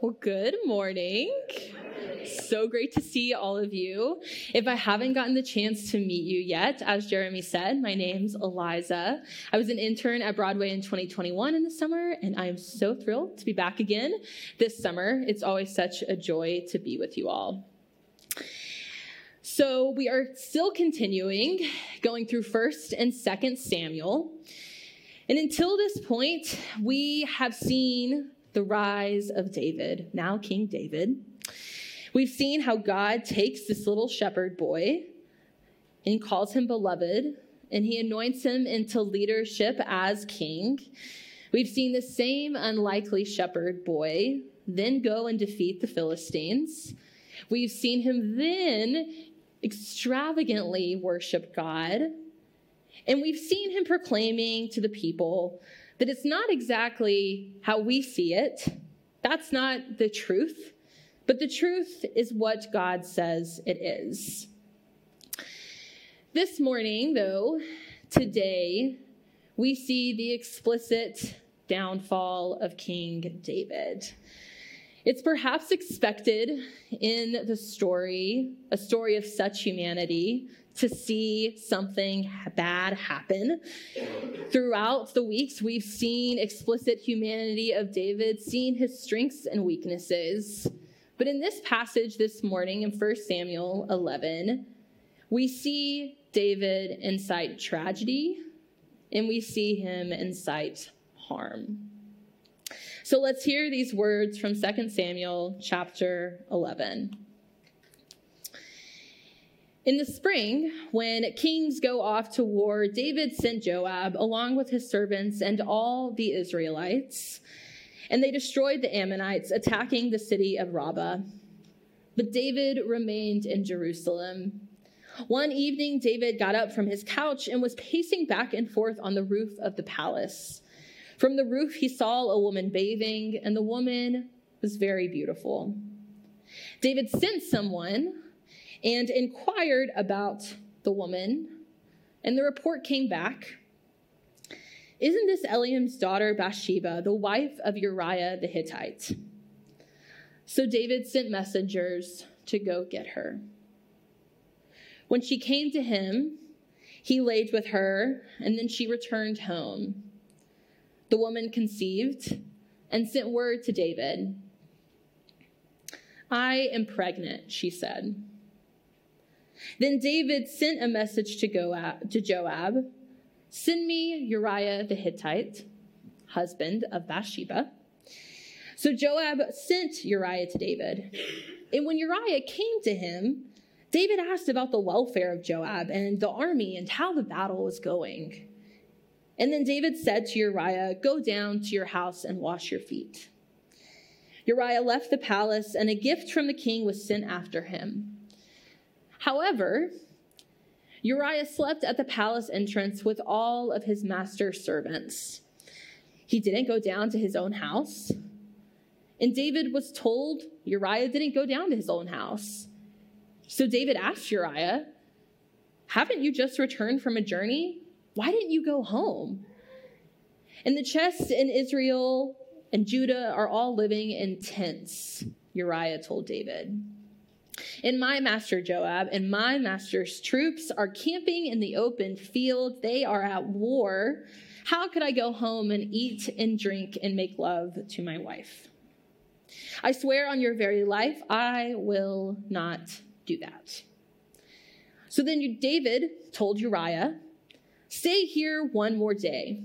Well, good morning. So great to see all of you. If I haven't gotten the chance to meet you yet, as Jeremy said, my name's Eliza. I was an intern at Broadway in 2021 in the summer, and I am so thrilled to be back again this summer. It's always such a joy to be with you all. So, we are still continuing going through 1st and 2nd Samuel. And until this point, we have seen the rise of David, now King David. We've seen how God takes this little shepherd boy and calls him beloved, and he anoints him into leadership as king. We've seen the same unlikely shepherd boy then go and defeat the Philistines. We've seen him then extravagantly worship God. And we've seen him proclaiming to the people that it's not exactly how we see it. That's not the truth. But the truth is what God says it is. This morning, though, today, we see the explicit downfall of King David. It's perhaps expected in the story, a story of such humanity, to see something bad happen. Throughout the weeks, we've seen explicit humanity of David, seen his strengths and weaknesses. But in this passage this morning in 1 Samuel 11, we see David incite tragedy and we see him incite harm. So let's hear these words from 2 Samuel chapter 11. In the spring, when kings go off to war, David sent Joab along with his servants and all the Israelites, and they destroyed the Ammonites, attacking the city of Rabbah. But David remained in Jerusalem. One evening, David got up from his couch and was pacing back and forth on the roof of the palace. From the roof, he saw a woman bathing, and the woman was very beautiful. David sent someone and inquired about the woman. And the report came back Isn't this Eliam's daughter Bathsheba, the wife of Uriah the Hittite? So David sent messengers to go get her. When she came to him, he laid with her, and then she returned home. The woman conceived and sent word to David. I am pregnant, she said. Then David sent a message to, Joab, to Joab Send me Uriah the Hittite, husband of Bathsheba. So Joab sent Uriah to David. And when Uriah came to him, David asked about the welfare of Joab and the army and how the battle was going. And then David said to Uriah, Go down to your house and wash your feet. Uriah left the palace, and a gift from the king was sent after him. However, Uriah slept at the palace entrance with all of his master's servants. He didn't go down to his own house. And David was told Uriah didn't go down to his own house. So David asked Uriah, Haven't you just returned from a journey? Why didn't you go home? And the chests in Israel and Judah are all living in tents, Uriah told David. And my master Joab and my master's troops are camping in the open field. They are at war. How could I go home and eat and drink and make love to my wife? I swear on your very life, I will not do that. So then David told Uriah, Stay here one more day.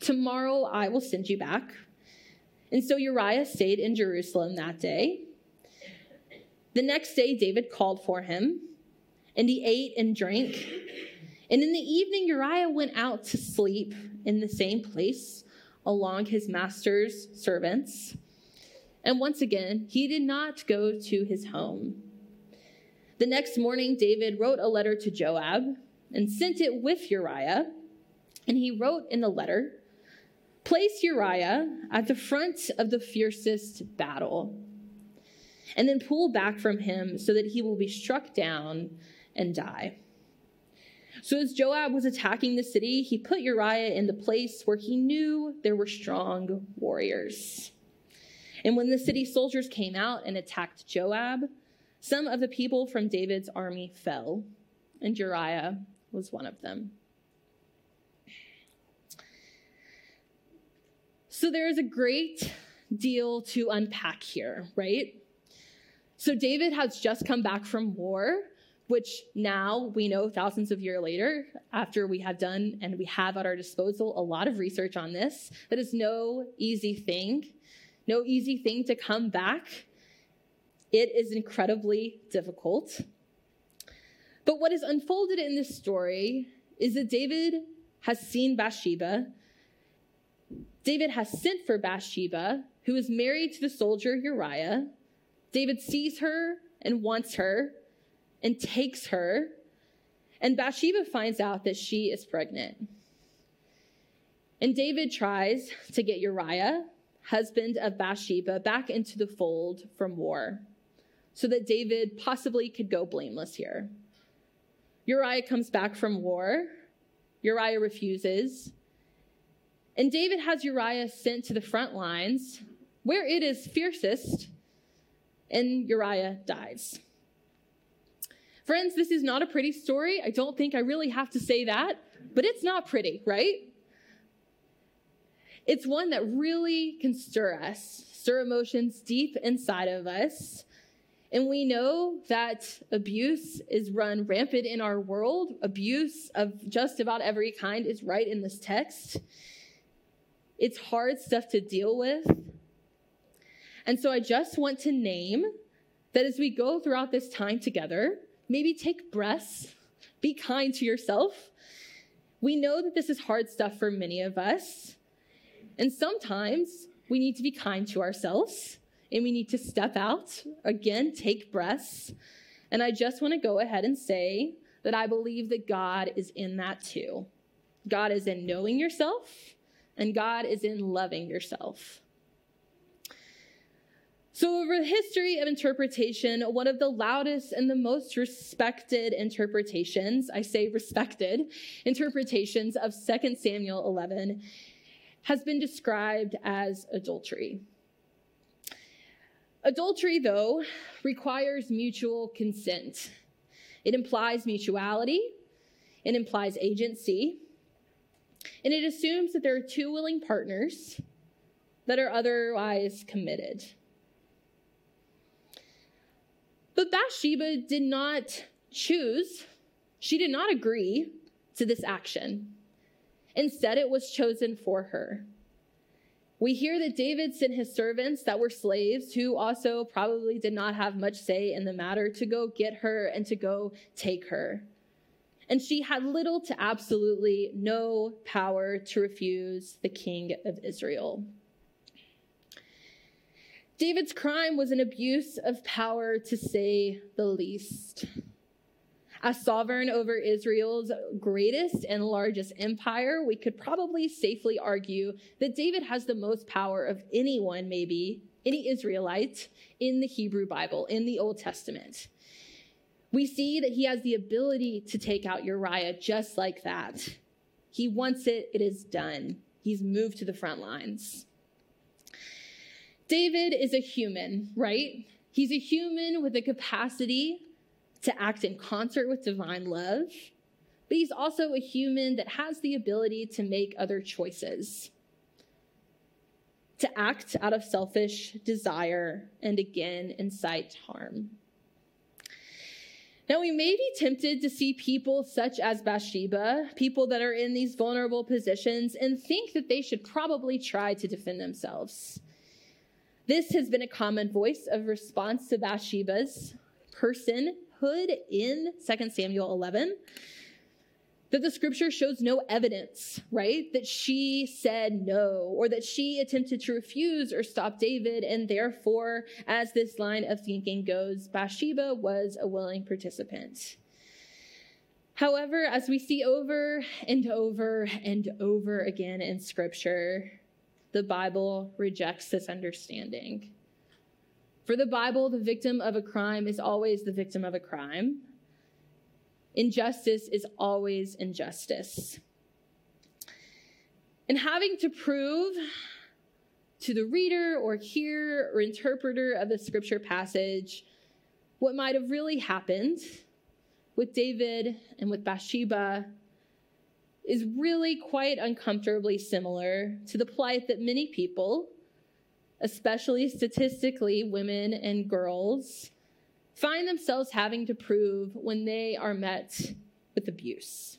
Tomorrow I will send you back. And so Uriah stayed in Jerusalem that day. The next day, David called for him, and he ate and drank. And in the evening, Uriah went out to sleep in the same place along his master's servants. And once again, he did not go to his home. The next morning, David wrote a letter to Joab and sent it with Uriah. And he wrote in the letter, Place Uriah at the front of the fiercest battle and then pull back from him so that he will be struck down and die. So, as Joab was attacking the city, he put Uriah in the place where he knew there were strong warriors. And when the city soldiers came out and attacked Joab, some of the people from David's army fell, and Uriah was one of them. So there is a great deal to unpack here, right? So David has just come back from war, which now we know thousands of years later, after we have done and we have at our disposal a lot of research on this, that is no easy thing, no easy thing to come back. It is incredibly difficult. But what is unfolded in this story is that David has seen Bathsheba. David has sent for Bathsheba, who is married to the soldier Uriah. David sees her and wants her and takes her. And Bathsheba finds out that she is pregnant. And David tries to get Uriah, husband of Bathsheba, back into the fold from war so that David possibly could go blameless here. Uriah comes back from war. Uriah refuses. And David has Uriah sent to the front lines where it is fiercest, and Uriah dies. Friends, this is not a pretty story. I don't think I really have to say that, but it's not pretty, right? It's one that really can stir us, stir emotions deep inside of us. And we know that abuse is run rampant in our world. Abuse of just about every kind is right in this text. It's hard stuff to deal with. And so I just want to name that as we go throughout this time together, maybe take breaths, be kind to yourself. We know that this is hard stuff for many of us. And sometimes we need to be kind to ourselves and we need to step out, again, take breaths. And I just want to go ahead and say that I believe that God is in that too. God is in knowing yourself, and God is in loving yourself. So, over the history of interpretation, one of the loudest and the most respected interpretations, I say respected, interpretations of 2 Samuel 11 has been described as adultery. Adultery, though, requires mutual consent. It implies mutuality, it implies agency, and it assumes that there are two willing partners that are otherwise committed. But Bathsheba did not choose, she did not agree to this action. Instead, it was chosen for her. We hear that David sent his servants that were slaves, who also probably did not have much say in the matter, to go get her and to go take her. And she had little to absolutely no power to refuse the king of Israel. David's crime was an abuse of power, to say the least. As sovereign over Israel's greatest and largest empire, we could probably safely argue that David has the most power of anyone, maybe, any Israelite in the Hebrew Bible, in the Old Testament. We see that he has the ability to take out Uriah just like that. He wants it, it is done. He's moved to the front lines. David is a human, right? He's a human with the capacity to act in concert with divine love, but he's also a human that has the ability to make other choices, to act out of selfish desire and again incite harm. Now, we may be tempted to see people such as Bathsheba, people that are in these vulnerable positions, and think that they should probably try to defend themselves. This has been a common voice of response to Bathsheba's personhood in 2 Samuel 11. That the scripture shows no evidence, right? That she said no, or that she attempted to refuse or stop David, and therefore, as this line of thinking goes, Bathsheba was a willing participant. However, as we see over and over and over again in scripture, the Bible rejects this understanding. For the Bible, the victim of a crime is always the victim of a crime. Injustice is always injustice. And having to prove to the reader or hearer or interpreter of the scripture passage what might have really happened with David and with Bathsheba is really quite uncomfortably similar to the plight that many people, especially statistically women and girls, find themselves having to prove when they are met with abuse.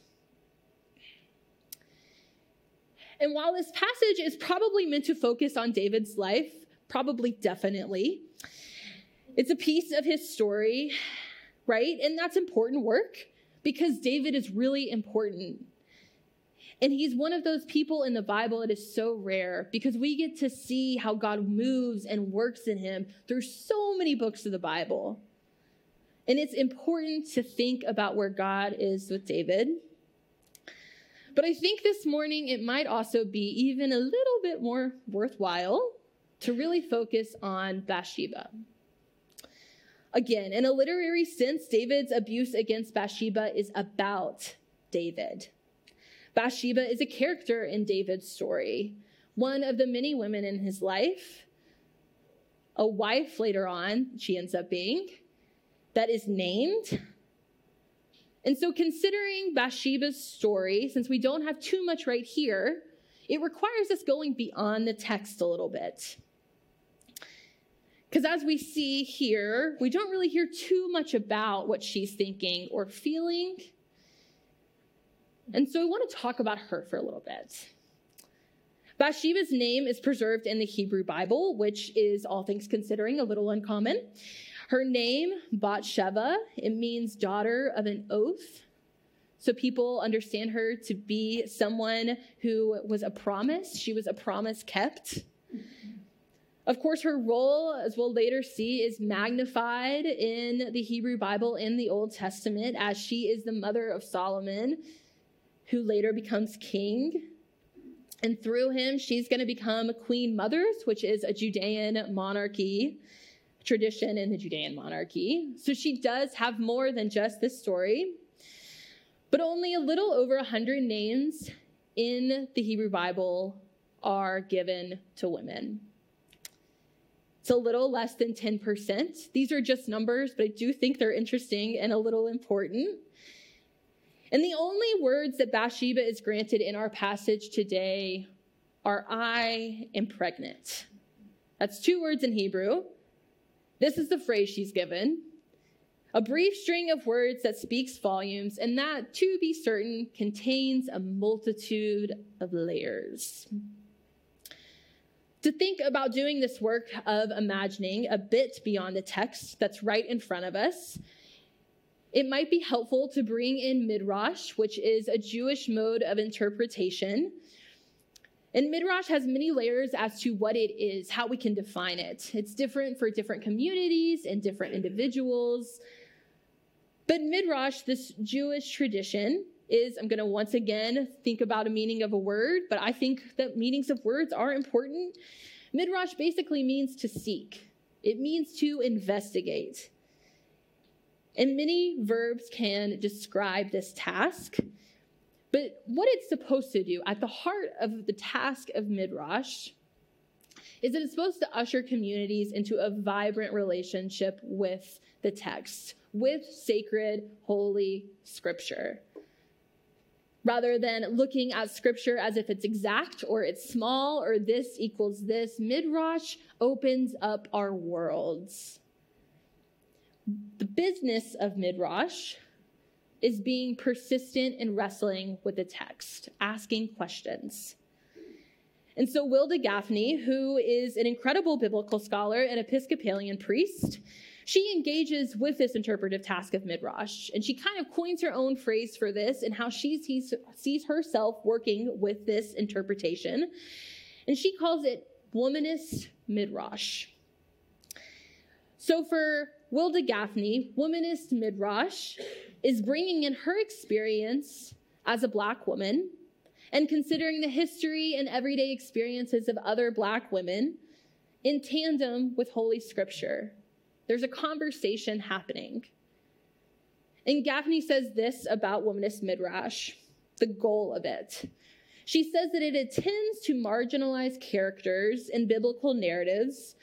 And while this passage is probably meant to focus on David's life, probably definitely, it's a piece of his story, right? And that's important work because David is really important. And he's one of those people in the Bible that is so rare because we get to see how God moves and works in him through so many books of the Bible. And it's important to think about where God is with David. But I think this morning it might also be even a little bit more worthwhile to really focus on Bathsheba. Again, in a literary sense, David's abuse against Bathsheba is about David. Bathsheba is a character in David's story, one of the many women in his life, a wife later on, she ends up being, that is named. And so, considering Bathsheba's story, since we don't have too much right here, it requires us going beyond the text a little bit. Because as we see here, we don't really hear too much about what she's thinking or feeling. And so I want to talk about her for a little bit. Bathsheba's name is preserved in the Hebrew Bible, which is, all things considering, a little uncommon. Her name, Bathsheba, it means daughter of an oath. So people understand her to be someone who was a promise. She was a promise kept. Of course, her role, as we'll later see, is magnified in the Hebrew Bible in the Old Testament as she is the mother of Solomon, who later becomes king. And through him, she's going to become Queen Mothers, which is a Judean monarchy tradition in the Judean monarchy. So she does have more than just this story, but only a little over 100 names in the Hebrew Bible are given to women. It's a little less than 10%. These are just numbers, but I do think they're interesting and a little important. And the only words that Bathsheba is granted in our passage today are I am pregnant. That's two words in Hebrew. This is the phrase she's given. A brief string of words that speaks volumes, and that, to be certain, contains a multitude of layers. To think about doing this work of imagining a bit beyond the text that's right in front of us, it might be helpful to bring in Midrash, which is a Jewish mode of interpretation and Midrash has many layers as to what it is, how we can define it. It's different for different communities and different individuals. But Midrash, this Jewish tradition, is I'm going to once again think about a meaning of a word, but I think that meanings of words are important. Midrash basically means to seek, it means to investigate. And many verbs can describe this task. But what it's supposed to do at the heart of the task of Midrash is that it's supposed to usher communities into a vibrant relationship with the text, with sacred, holy scripture. Rather than looking at scripture as if it's exact or it's small or this equals this, Midrash opens up our worlds. The business of Midrash is being persistent in wrestling with the text, asking questions. And so, Wilda Gafney, who is an incredible biblical scholar and Episcopalian priest, she engages with this interpretive task of Midrash. And she kind of coins her own phrase for this and how she sees, sees herself working with this interpretation. And she calls it womanist Midrash. So, for Wilda Gafney, womanist Midrash is bringing in her experience as a Black woman and considering the history and everyday experiences of other Black women in tandem with Holy Scripture. There's a conversation happening. And Gafney says this about Womanist Midrash, the goal of it. She says that it attends to marginalize characters in biblical narratives,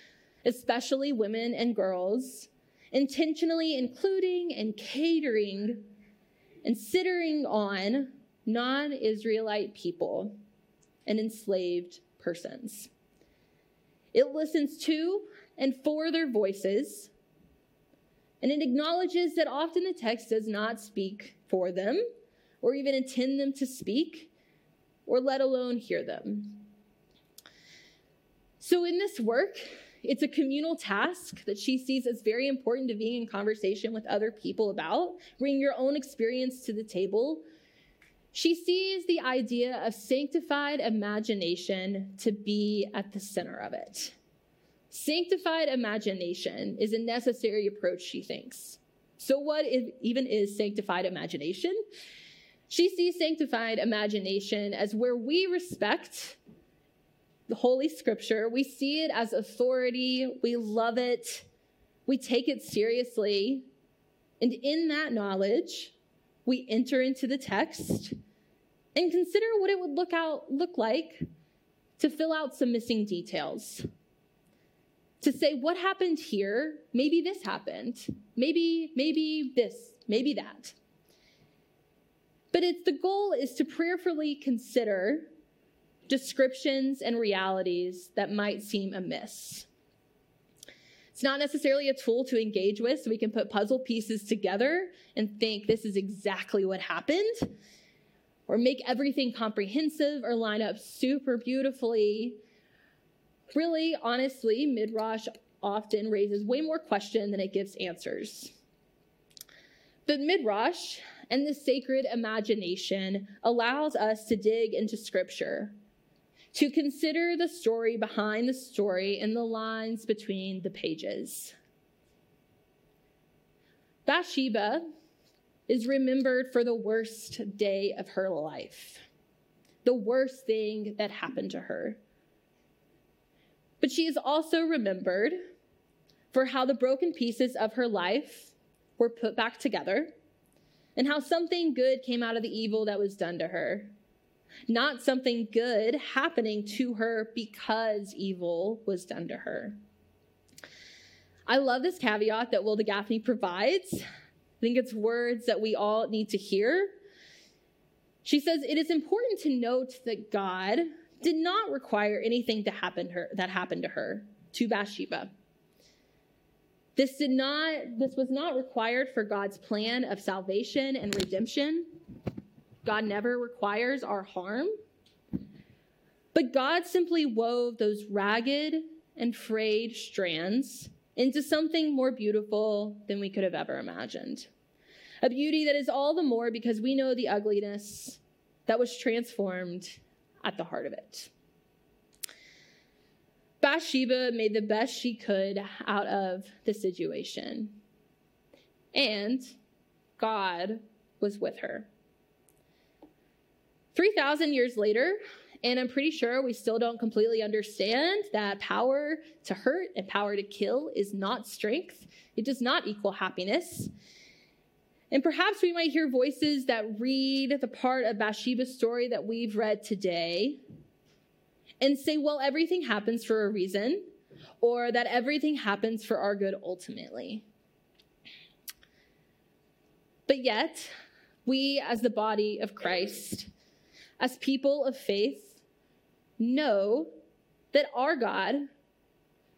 especially women and girls, intentionally including and catering and centering on non Israelite people and enslaved persons. It listens to and for their voices, and it acknowledges that often the text does not speak for them or even intend them to speak or let alone hear them. So, in this work, it's a communal task that she sees as very important to being in conversation with other people about. Bring your own experience to the table. She sees the idea of sanctified imagination to be at the center of it. Sanctified imagination is a necessary approach, she thinks. So, what even is sanctified imagination? She sees sanctified imagination as where we respect the Holy Scripture, we see it as authority, we love it, we take it seriously, and in that knowledge, we enter into the text and consider what it would look out look like to fill out some missing details. To say what happened here, maybe this happened, maybe maybe this, maybe that. But it's the goal is to prayerfully consider descriptions and realities that might seem amiss. It's not necessarily a tool to engage with, so we can put puzzle pieces together and think this is exactly what happened, or make everything comprehensive or line up super beautifully. Really, honestly, Midrash often raises way more questions than it gives answers. But Midrash and the sacred imagination allows us to dig into scripture to consider the story behind the story and the lines between the pages. Bathsheba is remembered for the worst day of her life, the worst thing that happened to her. But she is also remembered for how the broken pieces of her life were put back together and how something good came out of the evil that was done to her not something good happening to her because evil was done to her. I love this caveat that Wilda Gafney provides. I think it's words that we all need to hear. She says it is important to note that God did not require anything to happen to her that happened to her, to Bathsheba. This did not this was not required for God's plan of salvation and redemption. God never requires our harm. But God simply wove those ragged and frayed strands into something more beautiful than we could have ever imagined. A beauty that is all the more because we know the ugliness that was transformed at the heart of it. Bathsheba made the best she could out of the situation. And God was with her. 3,000 years later, and I'm pretty sure we still don't completely understand that power to hurt and power to kill is not strength. It does not equal happiness. And perhaps we might hear voices that read the part of Bathsheba's story that we've read today and say, well, everything happens for a reason, or that everything happens for our good ultimately. But yet, we as the body of Christ, as people of faith, know that our God,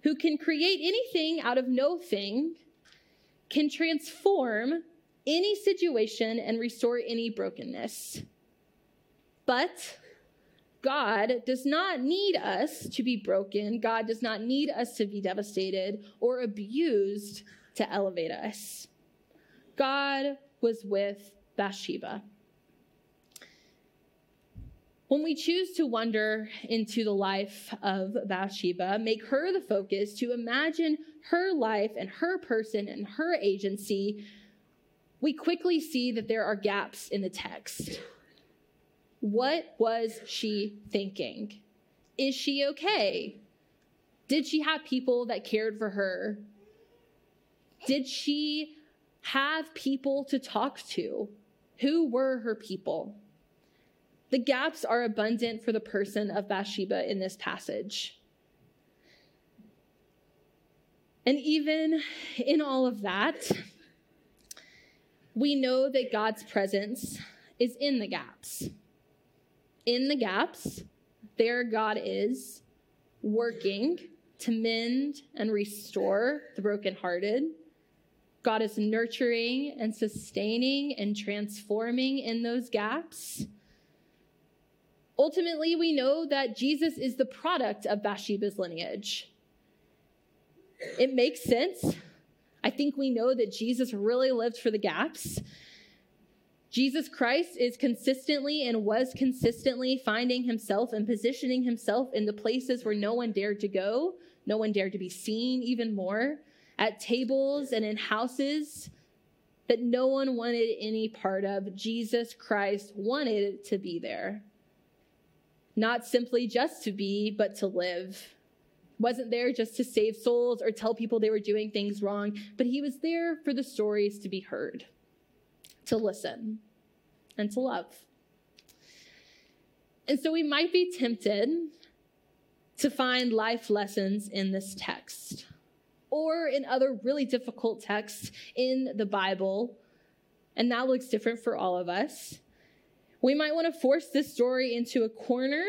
who can create anything out of no thing, can transform any situation and restore any brokenness. But God does not need us to be broken. God does not need us to be devastated or abused to elevate us. God was with Bathsheba. When we choose to wander into the life of Bathsheba, make her the focus to imagine her life and her person and her agency, we quickly see that there are gaps in the text. What was she thinking? Is she okay? Did she have people that cared for her? Did she have people to talk to? Who were her people? The gaps are abundant for the person of Bathsheba in this passage. And even in all of that, we know that God's presence is in the gaps. In the gaps, there God is working to mend and restore the brokenhearted. God is nurturing and sustaining and transforming in those gaps. Ultimately, we know that Jesus is the product of Bathsheba's lineage. It makes sense. I think we know that Jesus really lived for the gaps. Jesus Christ is consistently and was consistently finding himself and positioning himself in the places where no one dared to go, no one dared to be seen even more, at tables and in houses that no one wanted any part of. Jesus Christ wanted to be there. Not simply just to be, but to live wasn't there just to save souls or tell people they were doing things wrong, but he was there for the stories to be heard, to listen, and to love. And so we might be tempted to find life lessons in this text or in other really difficult texts in the Bible, and that looks different for all of us. We might want to force this story into a corner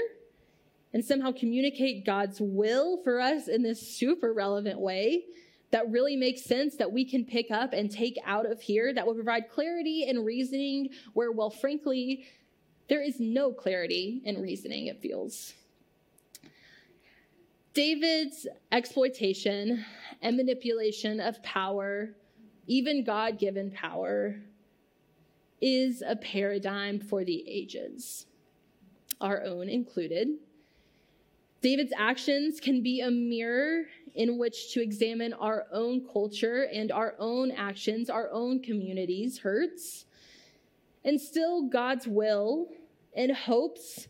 and somehow communicate God's will for us in this super relevant way that really makes sense that we can pick up and take out of here that will provide clarity and reasoning where, well, frankly, there is no clarity in reasoning, it feels. David's exploitation and manipulation of power, even God given power, is a paradigm for the ages, our own included. David's actions can be a mirror in which to examine our own culture and our own actions, our own communities' hurts. And still, God's will and hopes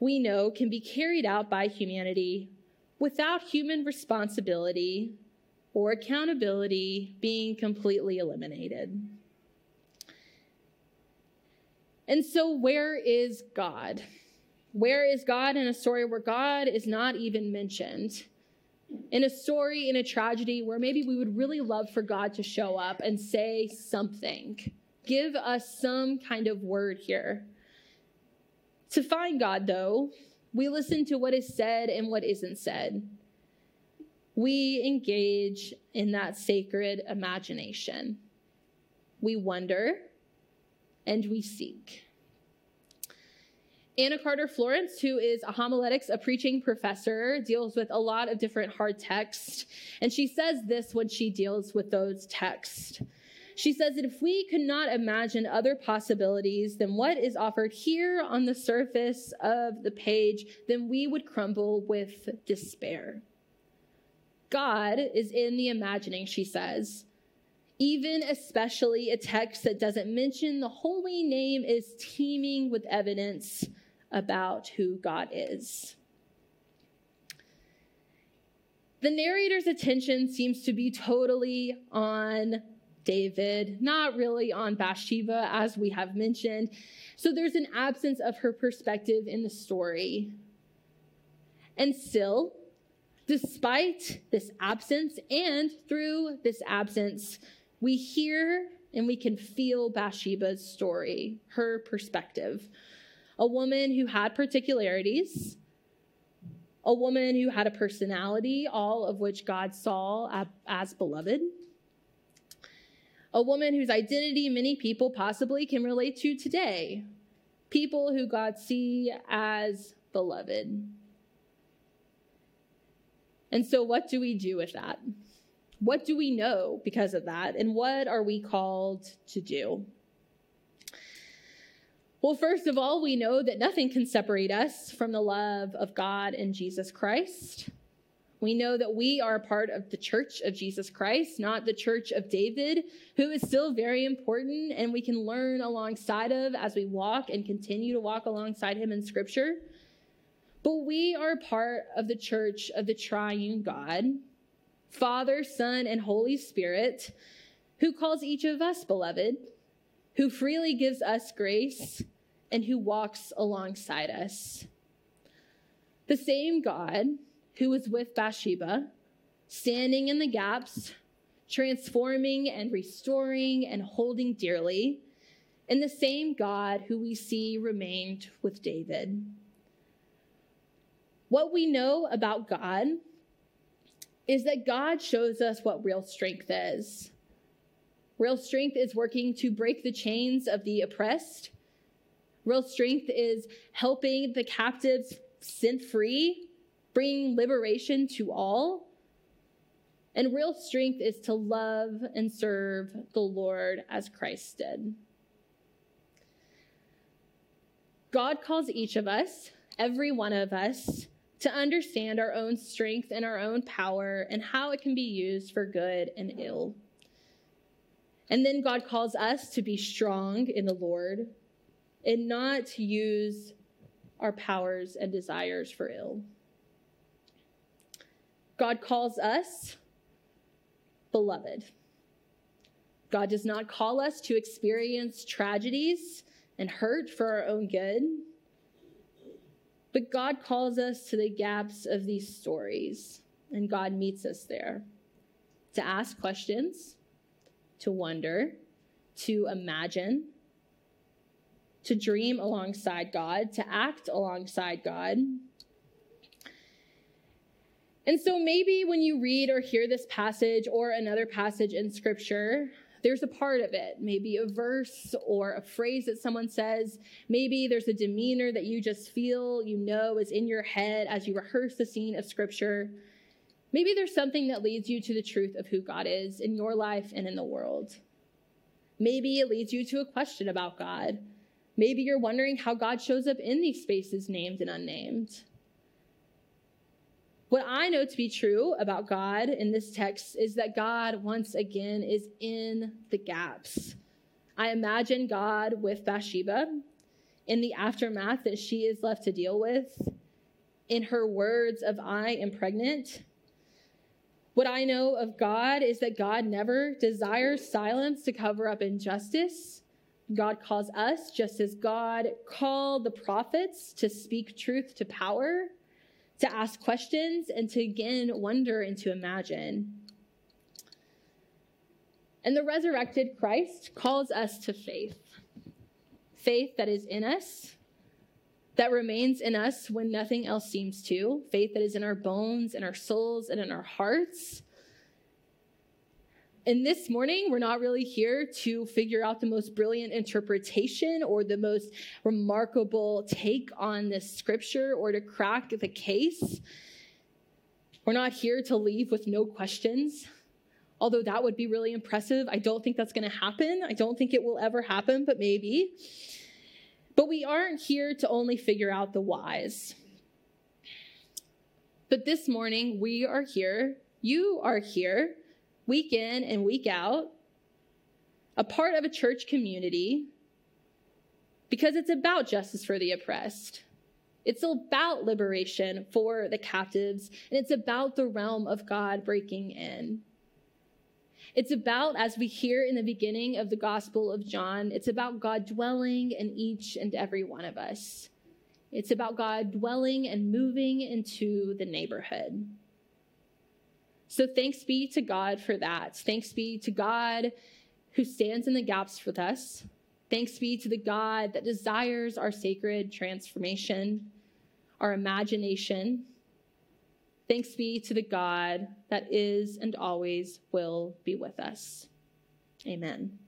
we know can be carried out by humanity without human responsibility or accountability being completely eliminated. And so, where is God? Where is God in a story where God is not even mentioned? In a story, in a tragedy where maybe we would really love for God to show up and say something, give us some kind of word here. To find God, though, we listen to what is said and what isn't said. We engage in that sacred imagination. We wonder and we seek. Anna Carter Florence, who is a homiletics, a preaching professor, deals with a lot of different hard texts. And she says this when she deals with those texts. She says that if we could not imagine other possibilities than what is offered here on the surface of the page, then we would crumble with despair. God is in the imagining, she says. Even especially a text that doesn't mention the holy name is teeming with evidence about who God is. The narrator's attention seems to be totally on David, not really on Bathsheba, as we have mentioned. So there's an absence of her perspective in the story. And still, despite this absence and through this absence, we hear and we can feel Bathsheba's story, her perspective a woman who had particularities, a woman who had a personality, all of which God saw as beloved, a woman whose identity many people possibly can relate to today, people who God see as beloved. And so, what do we do with that? What do we know because of that? And what are we called to do? Well, first of all, we know that nothing can separate us from the love of God and Jesus Christ. We know that we are a part of the church of Jesus Christ, not the church of David, who is still very important and we can learn alongside of as we walk and continue to walk alongside him in scripture. But we are part of the church of the triune God, Father, Son, and Holy Spirit, who calls each of us beloved, who freely gives us grace and who walks alongside us. The same God who was with Bathsheba, standing in the gaps, transforming and restoring and holding dearly, and the same God who we see remained with David. What we know about God is that God shows us what real strength is. Real strength is working to break the chains of the oppressed. Real strength is helping the captives set free, bringing liberation to all. And real strength is to love and serve the Lord as Christ did. God calls each of us, every one of us, to understand our own strength and our own power and how it can be used for good and ill. And then God calls us to be strong in the Lord and not to use our powers and desires for ill. God calls us beloved. God does not call us to experience tragedies and hurt for our own good. But God calls us to the gaps of these stories, and God meets us there to ask questions, to wonder, to imagine, to dream alongside God, to act alongside God. And so maybe when you read or hear this passage or another passage in scripture, there's a part of it, maybe a verse or a phrase that someone says. Maybe there's a demeanor that you just feel, you know, is in your head as you rehearse the scene of scripture. Maybe there's something that leads you to the truth of who God is in your life and in the world. Maybe it leads you to a question about God. Maybe you're wondering how God shows up in these spaces named and unnamed. What I know to be true about God in this text is that God, once again, is in the gaps. I imagine God with Bathsheba in the aftermath that she is left to deal with, in her words of, I am pregnant. What I know of God is that God never desires silence to cover up injustice. God calls us, just as God called the prophets to speak truth to power to ask questions, and to again wonder and to imagine. And the resurrected Christ calls us to faith. Faith that is in us, that remains in us when nothing else seems to, faith that is in our bones, in our souls, and in our hearts, and this morning, we're not really here to figure out the most brilliant interpretation or the most remarkable take on this scripture or to crack the case. We're not here to leave with no questions, although that would be really impressive. I don't think that's going to happen. I don't think it will ever happen, but maybe. But we aren't here to only figure out the whys. But this morning, we are here, you are here week in and week out, a part of a church community, because it's about justice for the oppressed. It's about liberation for the captives, and it's about the realm of God breaking in. It's about, as we hear in the beginning of the Gospel of John, it's about God dwelling in each and every one of us. It's about God dwelling and moving into the neighborhood. So thanks be to God for that. Thanks be to God who stands in the gaps with us. Thanks be to the God that desires our sacred transformation, our imagination. Thanks be to the God that is and always will be with us. Amen.